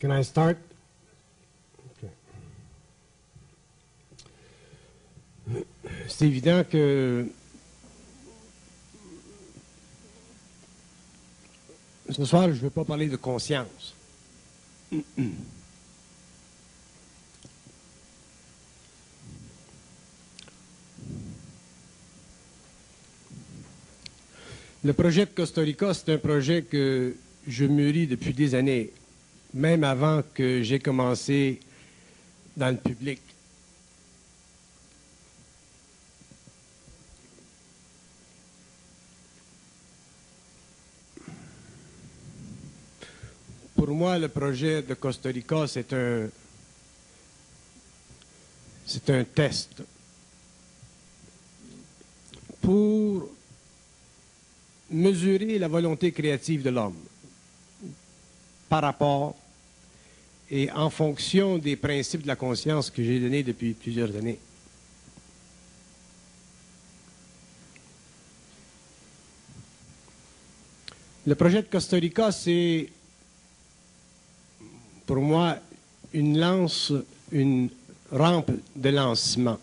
Can I start? C'est évident que ce soir, je ne veux pas parler de conscience. Le projet de Costa Rica, c'est un projet que je mûris depuis des années, même avant que j'ai commencé dans le public. Pour moi, le projet de Costa Rica, c'est un, c'est un test pour mesurer la volonté créative de l'homme par rapport et en fonction des principes de la conscience que j'ai donnés depuis plusieurs années. Le projet de Costa Rica, c'est pour moi une lance, une rampe de lancement.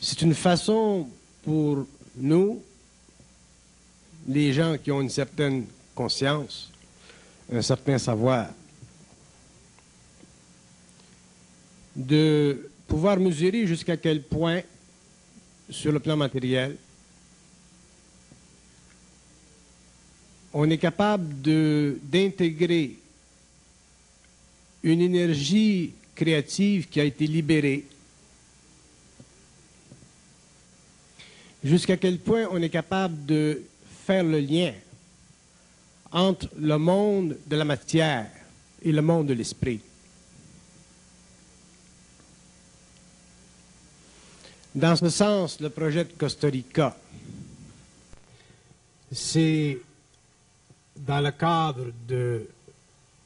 C'est une façon pour nous, les gens qui ont une certaine conscience, un certain savoir, de pouvoir mesurer jusqu'à quel point, sur le plan matériel, on est capable d'intégrer une énergie créative qui a été libérée jusqu'à quel point on est capable de faire le lien entre le monde de la matière et le monde de l'esprit. Dans ce sens, le projet de Costa Rica, c'est dans le cadre de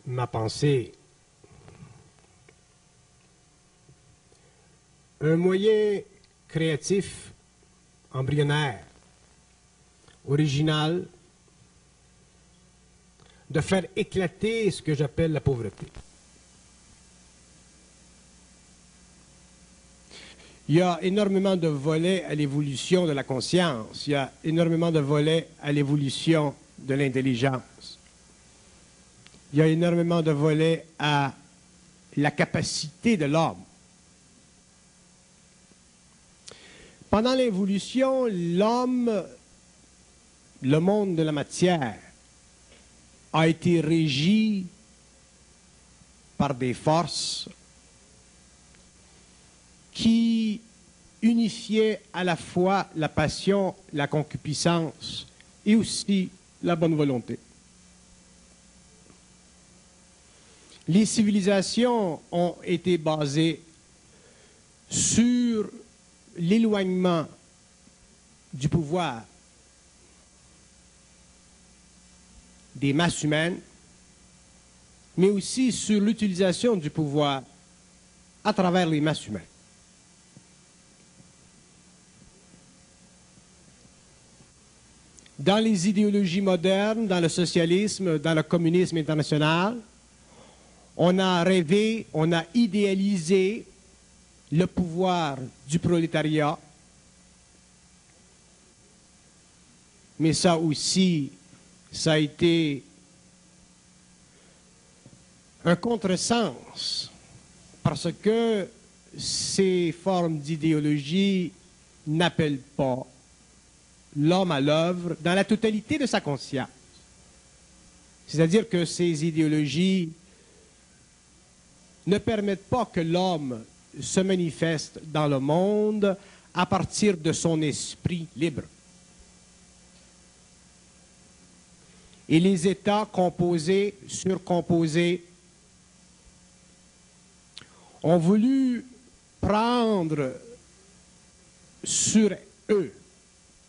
ma pensée un moyen créatif embryonnaire, original, de faire éclater ce que j'appelle la pauvreté. Il y a énormément de volets à l'évolution de la conscience, il y a énormément de volets à l'évolution de l'intelligence. Il y a énormément de volets à la capacité de l'homme. Pendant l'évolution, l'homme, le monde de la matière, a été régi par des forces qui unifiaient à la fois la passion, la concupiscence et aussi la bonne volonté. Les civilisations ont été basées sur l'éloignement du pouvoir des masses humaines, mais aussi sur l'utilisation du pouvoir à travers les masses humaines. Dans les idéologies modernes, dans le socialisme, dans le communisme international, on a rêvé, on a idéalisé le pouvoir du prolétariat, mais ça aussi, ça a été un contresens, parce que ces formes d'idéologie n'appellent pas l'homme à l'œuvre dans la totalité de sa conscience. C'est-à-dire que ces idéologies ne permettent pas que l'homme se manifeste dans le monde à partir de son esprit libre. Et les États composés, surcomposés, ont voulu prendre sur eux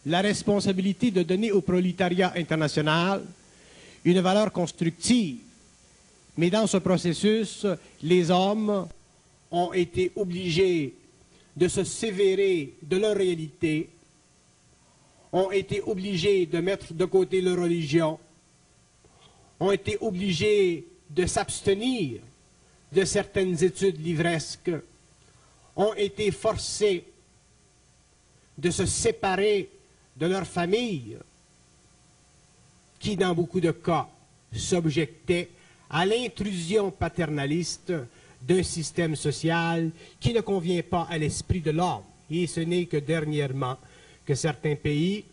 la responsabilité de donner au prolétariat international une valeur constructive. Mais dans ce processus, les hommes ont été obligés de se sévérer de leur réalité, ont été obligés de mettre de côté leur religion, ont été obligés de s'abstenir de certaines études livresques, ont été forcés de se séparer de leur famille, qui dans beaucoup de cas s'objectaient à l'intrusion paternaliste d'un système social qui ne convient pas à l'esprit de l'homme. Et ce n'est que dernièrement que certains pays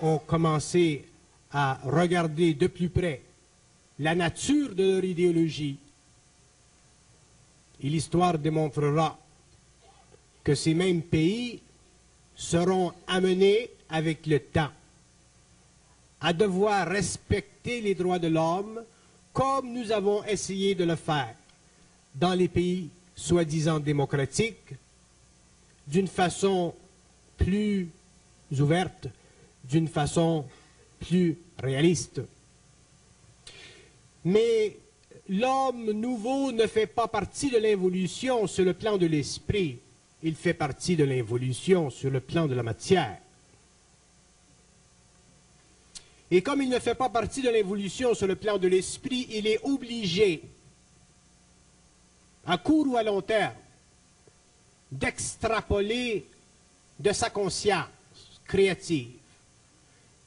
ont commencé à regarder de plus près la nature de leur idéologie. Et l'histoire démontrera que ces mêmes pays seront amenés avec le temps à devoir respecter les droits de l'homme comme nous avons essayé de le faire dans les pays soi-disant démocratiques, d'une façon plus ouverte, d'une façon plus réaliste. Mais l'homme nouveau ne fait pas partie de l'involution sur le plan de l'esprit, il fait partie de l'involution sur le plan de la matière. Et comme il ne fait pas partie de l'évolution sur le plan de l'esprit, il est obligé, à court ou à long terme, d'extrapoler de sa conscience créative,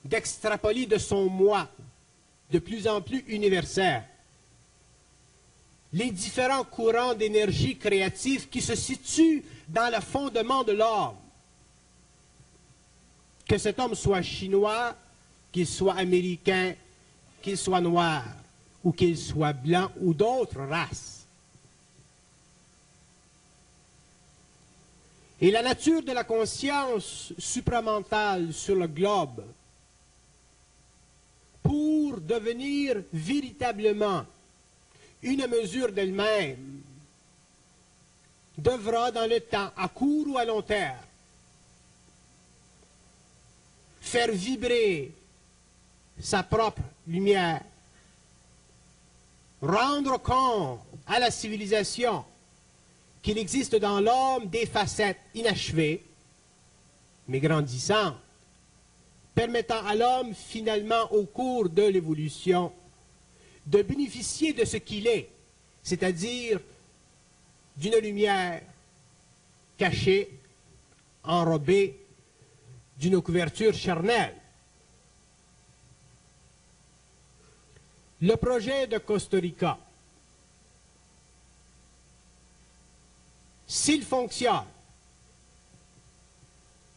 d'extrapoler de son moi de plus en plus universel, les différents courants d'énergie créative qui se situent dans le fondement de l'homme. Que cet homme soit chinois, qu'il soit américain, qu'il soit noir, ou qu'il soit blanc, ou d'autres races. Et la nature de la conscience supramentale sur le globe, devenir véritablement une mesure d'elle-même, devra dans le temps, à court ou à long terme, faire vibrer sa propre lumière, rendre compte à la civilisation qu'il existe dans l'homme des facettes inachevées, mais grandissantes, permettant à l'homme finalement au cours de l'évolution de bénéficier de ce qu'il est, c'est-à-dire d'une lumière cachée, enrobée d'une couverture charnelle. Le projet de Costa Rica, s'il fonctionne,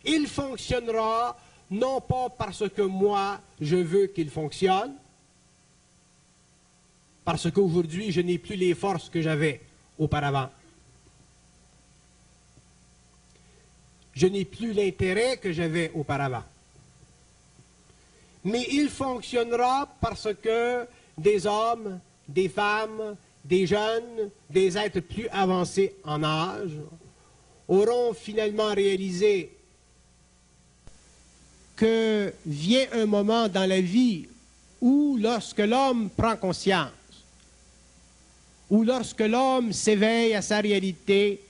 il fonctionnera non pas parce que moi je veux qu'il fonctionne, parce qu'aujourd'hui je n'ai plus les forces que j'avais auparavant. Je n'ai plus l'intérêt que j'avais auparavant. Mais il fonctionnera parce que des hommes, des femmes, des jeunes, des êtres plus avancés en âge, auront finalement réalisé que vient un moment dans la vie où lorsque l'homme prend conscience, où lorsque l'homme s'éveille à sa réalité,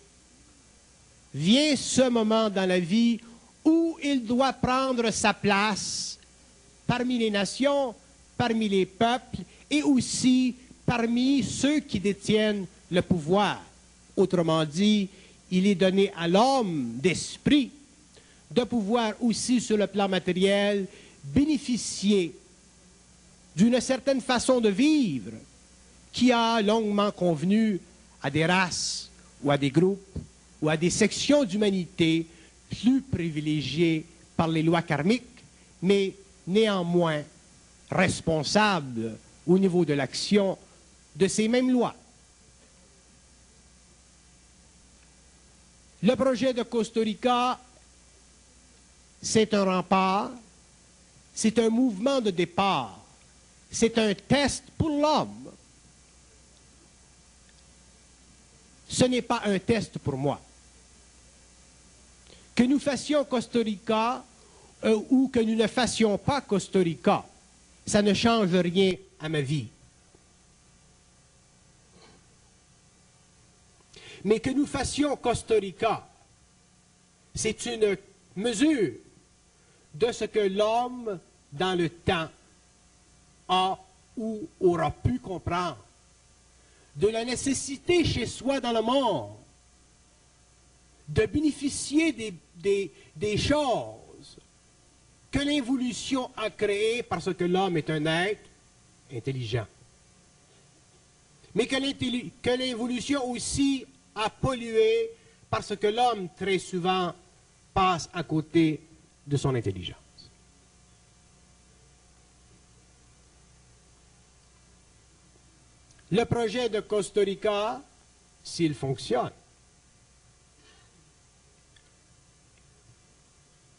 vient ce moment dans la vie où il doit prendre sa place parmi les nations, parmi les peuples et aussi parmi ceux qui détiennent le pouvoir. Autrement dit, il est donné à l'homme d'esprit de pouvoir aussi, sur le plan matériel, bénéficier d'une certaine façon de vivre qui a longuement convenu à des races ou à des groupes ou à des sections d'humanité plus privilégiées par les lois karmiques, mais néanmoins responsables au niveau de l'action de ces mêmes lois. Le projet de Costa Rica, c'est un rempart, c'est un mouvement de départ, c'est un test pour l'homme. Ce n'est pas un test pour moi. Que nous fassions Costa Rica euh, ou que nous ne fassions pas Costa Rica, ça ne change rien à ma vie. Mais que nous fassions Costa Rica, c'est une mesure de ce que l'homme, dans le temps, a ou aura pu comprendre de la nécessité chez soi dans le monde de bénéficier des, choses que l'évolution a créées parce que l'homme est un être intelligent. Mais que l'évolution aussi a pollué parce que l'homme très souvent passe à côté de son intelligence. Le projet de Costa Rica, s'il fonctionne,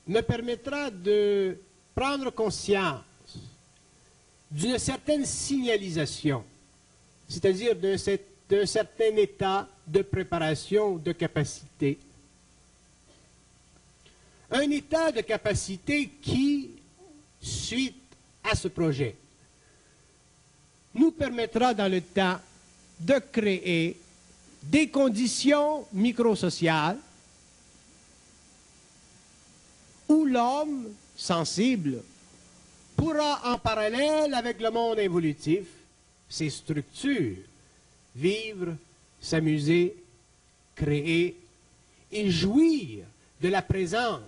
me permettra de prendre conscience d'une certaine signalisation, c'est-à-dire d'un certain état de préparation, de capacité. Un état de capacité qui, suite à ce projet, nous permettra dans le temps de créer des conditions microsociales où l'homme sensible pourra en parallèle avec le monde évolutif, ses structures, vivre, s'amuser, créer et jouir de la présence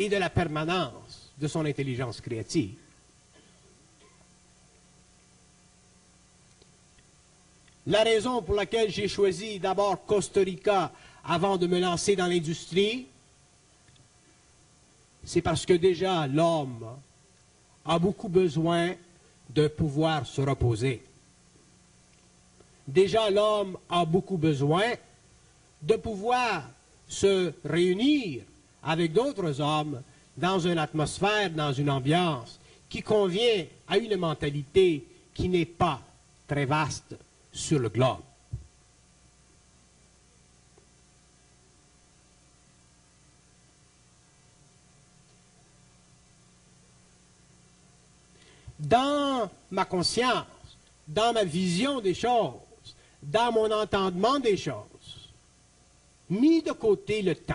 et de la permanence de son intelligence créative. La raison pour laquelle j'ai choisi d'abord Costa Rica avant de me lancer dans l'industrie, c'est parce que déjà l'homme a beaucoup besoin de pouvoir se reposer. Déjà l'homme a beaucoup besoin de pouvoir se réunir avec d'autres hommes dans une atmosphère, dans une ambiance qui convient à une mentalité qui n'est pas très vaste sur le globe. Dans ma conscience, dans ma vision des choses, dans mon entendement des choses, mis de côté le temps.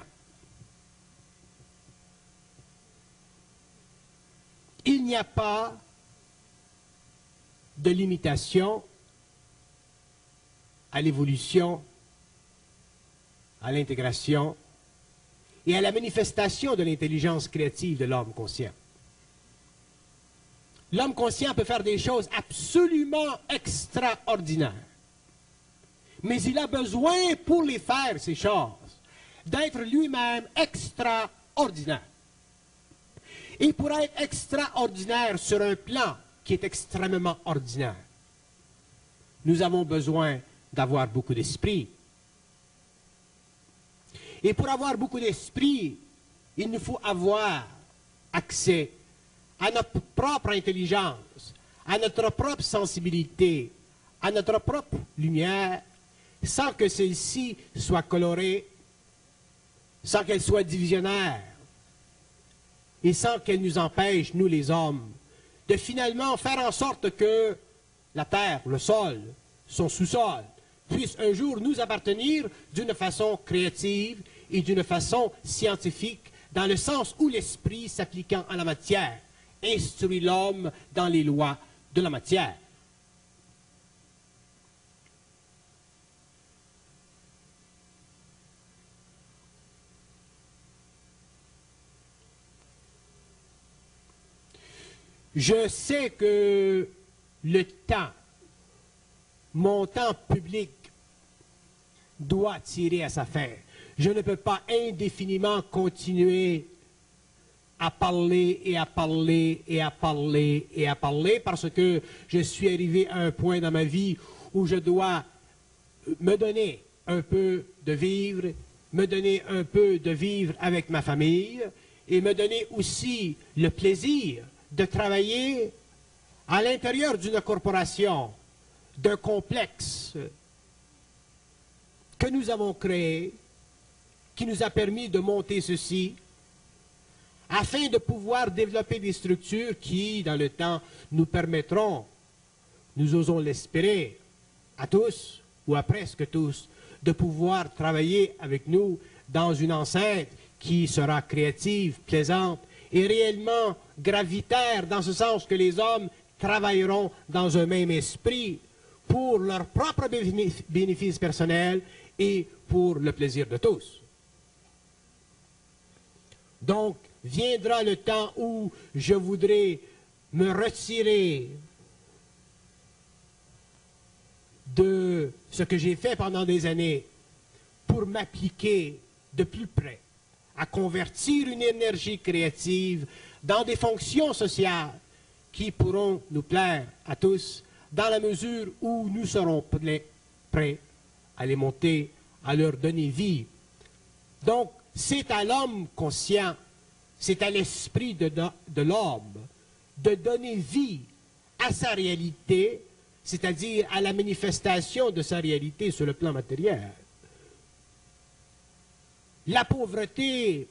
Il n'y a pas de limitation à l'évolution, à l'intégration et à la manifestation de l'intelligence créative de l'homme conscient. L'homme conscient peut faire des choses absolument extraordinaires. Mais il a besoin pour les faire, ces choses, d'être lui-même extraordinaire. Et pour être extraordinaire sur un plan qui est extrêmement ordinaire, nous avons besoin d'avoir beaucoup d'esprit. Et pour avoir beaucoup d'esprit, il nous faut avoir accès à notre propre intelligence, à notre propre sensibilité, à notre propre lumière, sans que celle-ci soit colorée, sans qu'elle soit divisionnaire, et sans qu'elle nous empêche, nous les hommes, de finalement faire en sorte que la terre, le sol, son sous-sol, puisse un jour nous appartenir d'une façon créative et d'une façon scientifique, dans le sens où l'esprit s'appliquant à la matière instruit l'homme dans les lois de la matière. Je sais que le temps, mon temps public, doit tirer à sa fin. Je ne peux pas indéfiniment continuer à parler et à parler et à parler et à parler parce que je suis arrivé à un point dans ma vie où je dois me donner un peu de vivre, me donner un peu de vivre avec ma famille et me donner aussi le plaisir de travailler à l'intérieur d'une corporation, d'un complexe que nous avons créé, qui nous a permis de monter ceci, afin de pouvoir développer des structures qui, dans le temps, nous permettront, nous osons l'espérer, à tous, ou à presque tous, de pouvoir travailler avec nous dans une enceinte qui sera créative, plaisante et réellement gravitaire, dans ce sens que les hommes travailleront dans un même esprit pour leur propre bénéfice personnel et pour le plaisir de tous. Donc, viendra le temps où je voudrais me retirer de ce que j'ai fait pendant des années pour m'appliquer de plus près à convertir une énergie créative dans des fonctions sociales qui pourront nous plaire à tous dans la mesure où nous serons prêts à les monter, à leur donner vie. Donc, c'est à l'homme conscient, c'est à l'esprit de, l'homme de donner vie à sa réalité, c'est-à-dire à la manifestation de sa réalité sur le plan matériel. La pauvreté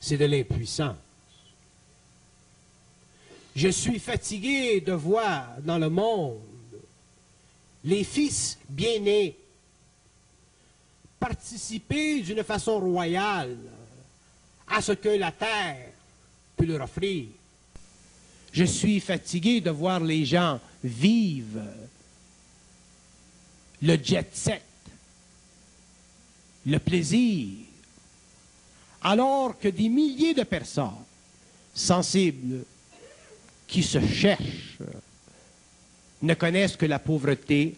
c'est de l'impuissance. Je suis fatigué de voir dans le monde les fils bien-nés participer d'une façon royale à ce que la terre peut leur offrir. Je suis fatigué de voir les gens vivre le jet set, le plaisir, alors que des milliers de personnes sensibles qui se cherchent ne connaissent que la pauvreté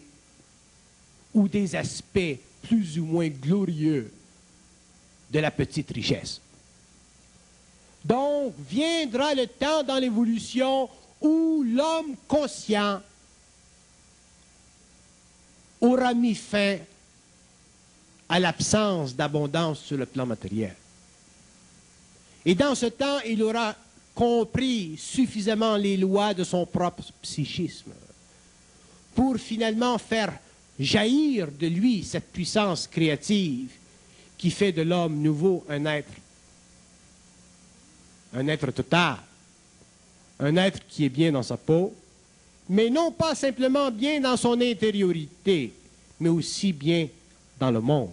ou des aspects plus ou moins glorieux de la petite richesse. Donc viendra le temps dans l'évolution où l'homme conscient aura mis fin à l'absence d'abondance sur le plan matériel. Et dans ce temps, il aura compris suffisamment les lois de son propre psychisme pour finalement faire jaillir de lui cette puissance créative qui fait de l'homme nouveau un être, un être total, un être qui est bien dans sa peau, mais non pas simplement bien dans son intériorité, mais aussi bien dans le monde.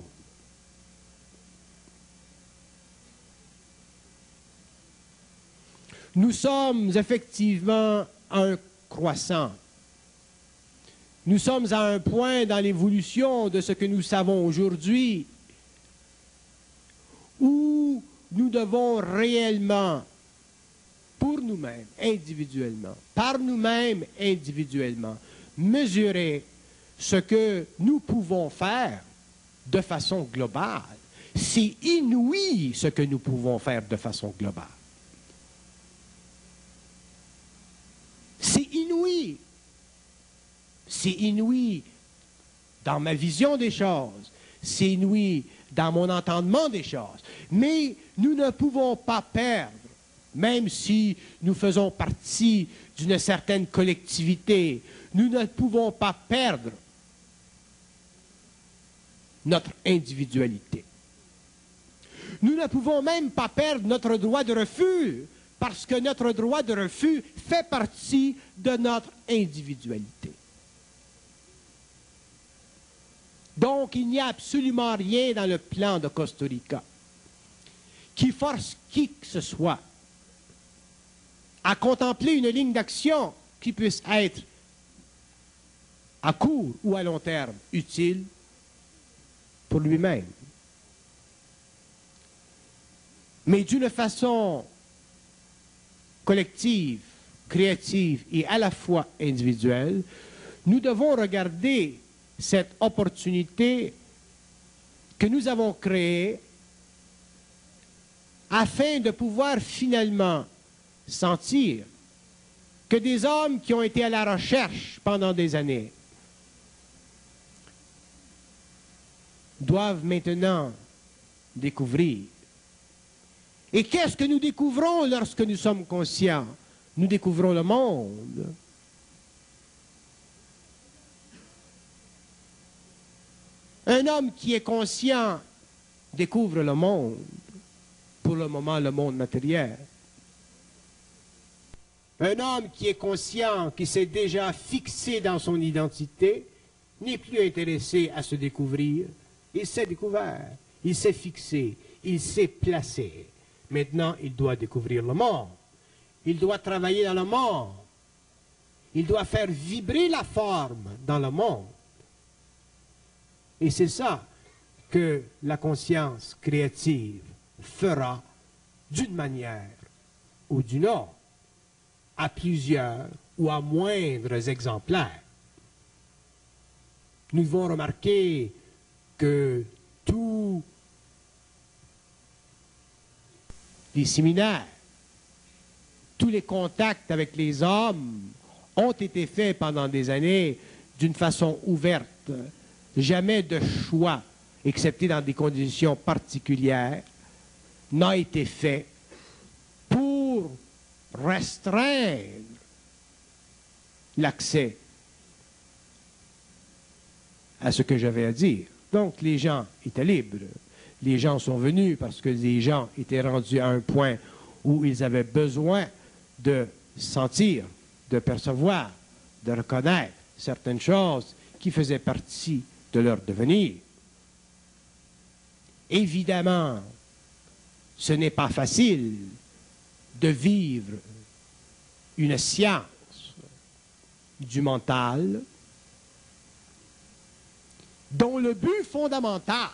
Nous sommes effectivement un croissant nous sommes à un point dans l'évolution de ce que nous savons aujourd'hui où nous devons réellement, pour nous-mêmes, individuellement, par nous-mêmes individuellement, mesurer ce que nous pouvons faire de façon globale. C'est inouï ce que nous pouvons faire de façon globale. C'est inouï c'est inouï dans ma vision des choses. C'est inouï dans mon entendement des choses. Mais nous ne pouvons pas perdre, même si nous faisons partie d'une certaine collectivité, nous ne pouvons pas perdre notre individualité. Nous ne pouvons même pas perdre notre droit de refus, parce que notre droit de refus fait partie de notre individualité. Donc, il n'y a absolument rien dans le plan de Costa Rica qui force qui que ce soit à contempler une ligne d'action qui puisse être à court ou à long terme utile pour lui-même. Mais d'une façon collective, créative et à la fois individuelle, nous devons regarder cette opportunité que nous avons créée afin de pouvoir finalement sentir que des hommes qui ont été à la recherche pendant des années doivent maintenant découvrir. Et qu'est-ce que nous découvrons lorsque nous sommes conscients? Nous découvrons le monde. Un homme qui est conscient découvre le monde, pour le moment le monde matériel. Un homme qui est conscient, qui s'est déjà fixé dans son identité, n'est plus intéressé à se découvrir, Il s'est découvert, il s'est fixé, il s'est placé. Maintenant, il doit découvrir le monde. Il doit travailler dans le monde. Il doit faire vibrer la forme dans le monde. Et c'est ça que la conscience créative fera d'une manière ou d'une autre, à plusieurs ou à moindres exemplaires. Nous devons remarquer que tous les séminaires, tous les contacts avec les hommes ont été faits pendant des années d'une façon ouverte. Jamais de choix, excepté dans des conditions particulières, n'a été fait restreindre l'accès à ce que j'avais à dire. Donc les gens étaient libres. Les gens sont venus parce que les gens étaient rendus à un point où ils avaient besoin de sentir, de percevoir, de reconnaître certaines choses qui faisaient partie de leur devenir. Évidemment, ce n'est pas facile de vivre une science du mental dont le but fondamental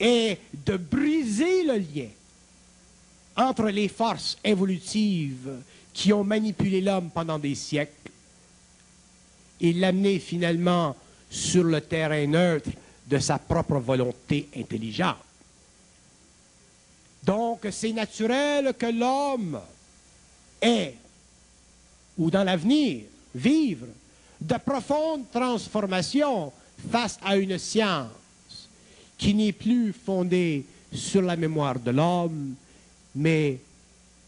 est de briser le lien entre les forces évolutives qui ont manipulé l'homme pendant des siècles et l'amener finalement sur le terrain neutre de sa propre volonté intelligente. Donc, c'est naturel que l'homme ait, ou dans l'avenir, vivre de profondes transformations face à une science qui n'est plus fondée sur la mémoire de l'homme, mais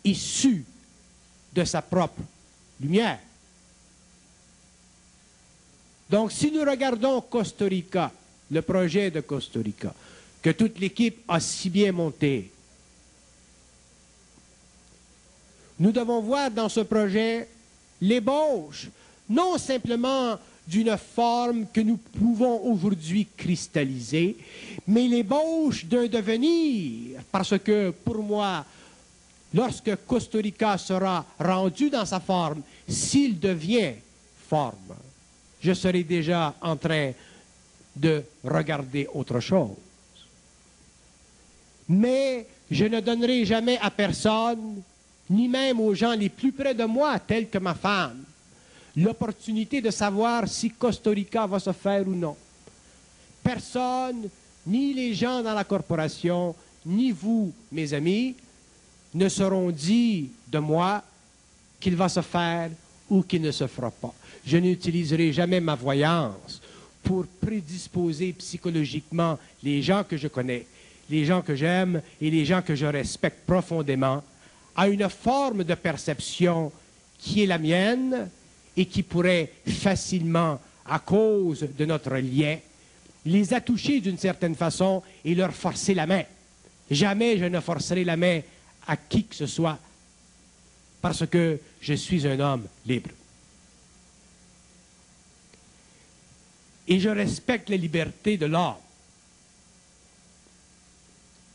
issue de sa propre lumière. Donc, si nous regardons Costa Rica, le projet de Costa Rica, que toute l'équipe a si bien monté, nous devons voir dans ce projet l'ébauche, non simplement d'une forme que nous pouvons aujourd'hui cristalliser, mais l'ébauche d'un devenir, parce que pour moi, lorsque Costa Rica sera rendu dans sa forme, s'il devient forme, je serai déjà en train de regarder autre chose. Mais je ne donnerai jamais à personne, ni même aux gens les plus près de moi, tels que ma femme, l'opportunité de savoir si Costa Rica va se faire ou non. Personne, ni les gens dans la corporation, ni vous, mes amis, ne seront dit de moi qu'il va se faire ou qu'il ne se fera pas. Je n'utiliserai jamais ma voyance pour prédisposer psychologiquement les gens que je connais, les gens que j'aime et les gens que je respecte profondément à une forme de perception qui est la mienne et qui pourrait facilement, à cause de notre lien, les attoucher d'une certaine façon et leur forcer la main. Jamais je ne forcerai la main à qui que ce soit parce que je suis un homme libre. et je respecte la liberté de l'homme.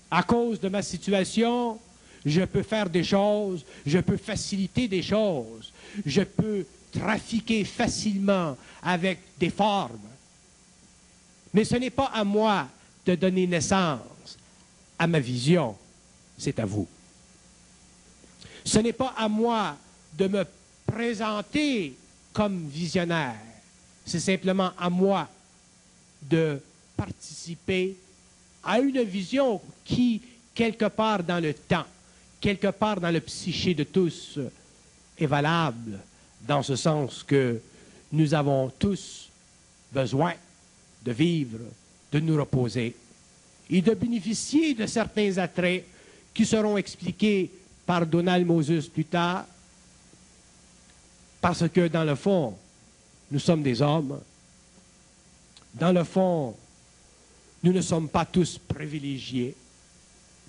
À cause de ma situation, je peux faire des choses, je peux faciliter des choses, je peux trafiquer facilement avec des formes. Mais ce n'est pas à moi de donner naissance à ma vision, c'est à vous. Ce n'est pas à moi de me présenter comme visionnaire c'est simplement à moi de participer à une vision qui, quelque part dans le temps, quelque part dans le psyché de tous, est valable, dans ce sens que nous avons tous besoin de vivre, de nous reposer et de bénéficier de certains attraits qui seront expliqués par Donald Moses plus tard, parce que dans le fond, nous sommes des hommes. Dans le fond, nous ne sommes pas tous privilégiés,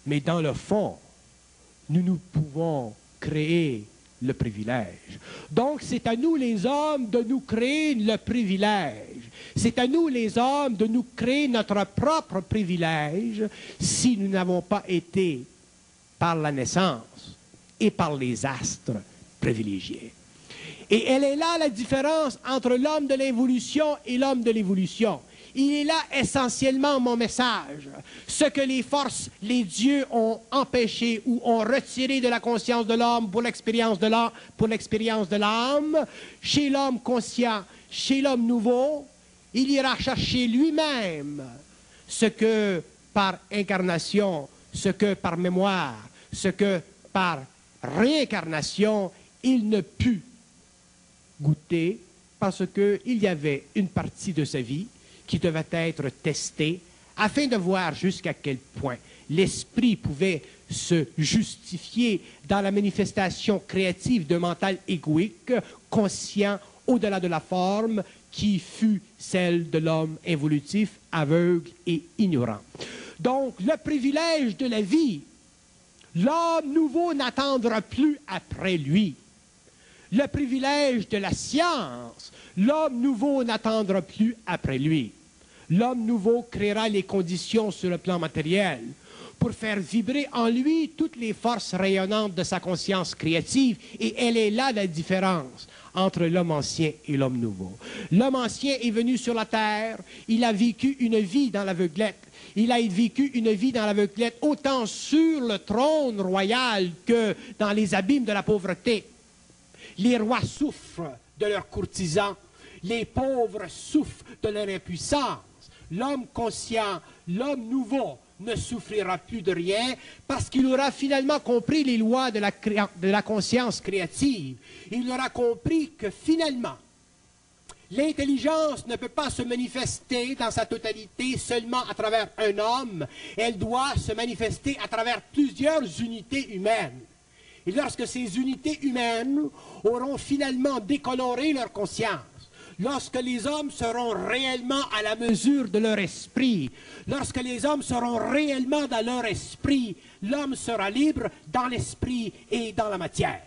mais dans le fond, nous nous pouvons créer le privilège. Donc, c'est à nous les hommes de nous créer le privilège. C'est à nous, les hommes, de nous créer notre propre privilège si nous n'avons pas été, par la naissance et par les astres, privilégiés. Et elle est là la différence entre l'homme de l'évolution et l'homme de l'évolution. Il est là essentiellement mon message. Ce que les forces, les dieux ont empêché ou ont retiré de la conscience de l'homme pour l'expérience de l'âme, pour l'expérience de l'âme, chez l'homme conscient, chez l'homme nouveau, il ira chercher lui-même ce que par incarnation, ce que par mémoire, ce que par réincarnation, il ne put goûter parce qu'il y avait une partie de sa vie qui devait être testée afin de voir jusqu'à quel point l'esprit pouvait se justifier dans la manifestation créative d'un mental égoïque, conscient au-delà de la forme, qui fut celle de l'homme évolutif, aveugle et ignorant. Donc, le privilège de la vie, l'homme nouveau n'attendra plus après lui. Le privilège de la science, l'homme nouveau n'attendra plus après lui. L'homme nouveau créera les conditions sur le plan matériel pour faire vibrer en lui toutes les forces rayonnantes de sa conscience créative. Et elle est là la différence entre l'homme ancien et l'homme nouveau. L'homme ancien est venu sur la terre, il a vécu une vie dans l'aveuglette. Il a vécu une vie dans l'aveuglette autant sur le trône royal que dans les abîmes de la pauvreté. Les rois souffrent de leurs courtisans, les pauvres souffrent de leur impuissance. L'homme conscient, l'homme nouveau, ne souffrira plus de rien parce qu'il aura finalement compris les lois de la, conscience créative. Il aura compris que finalement, L'intelligence ne peut pas se manifester dans sa totalité seulement à travers un homme, elle doit se manifester à travers plusieurs unités humaines. Et lorsque ces unités humaines auront finalement décoloré leur conscience, lorsque les hommes seront réellement à la mesure de leur esprit, lorsque les hommes seront réellement dans leur esprit, l'homme sera libre dans l'esprit et dans la matière.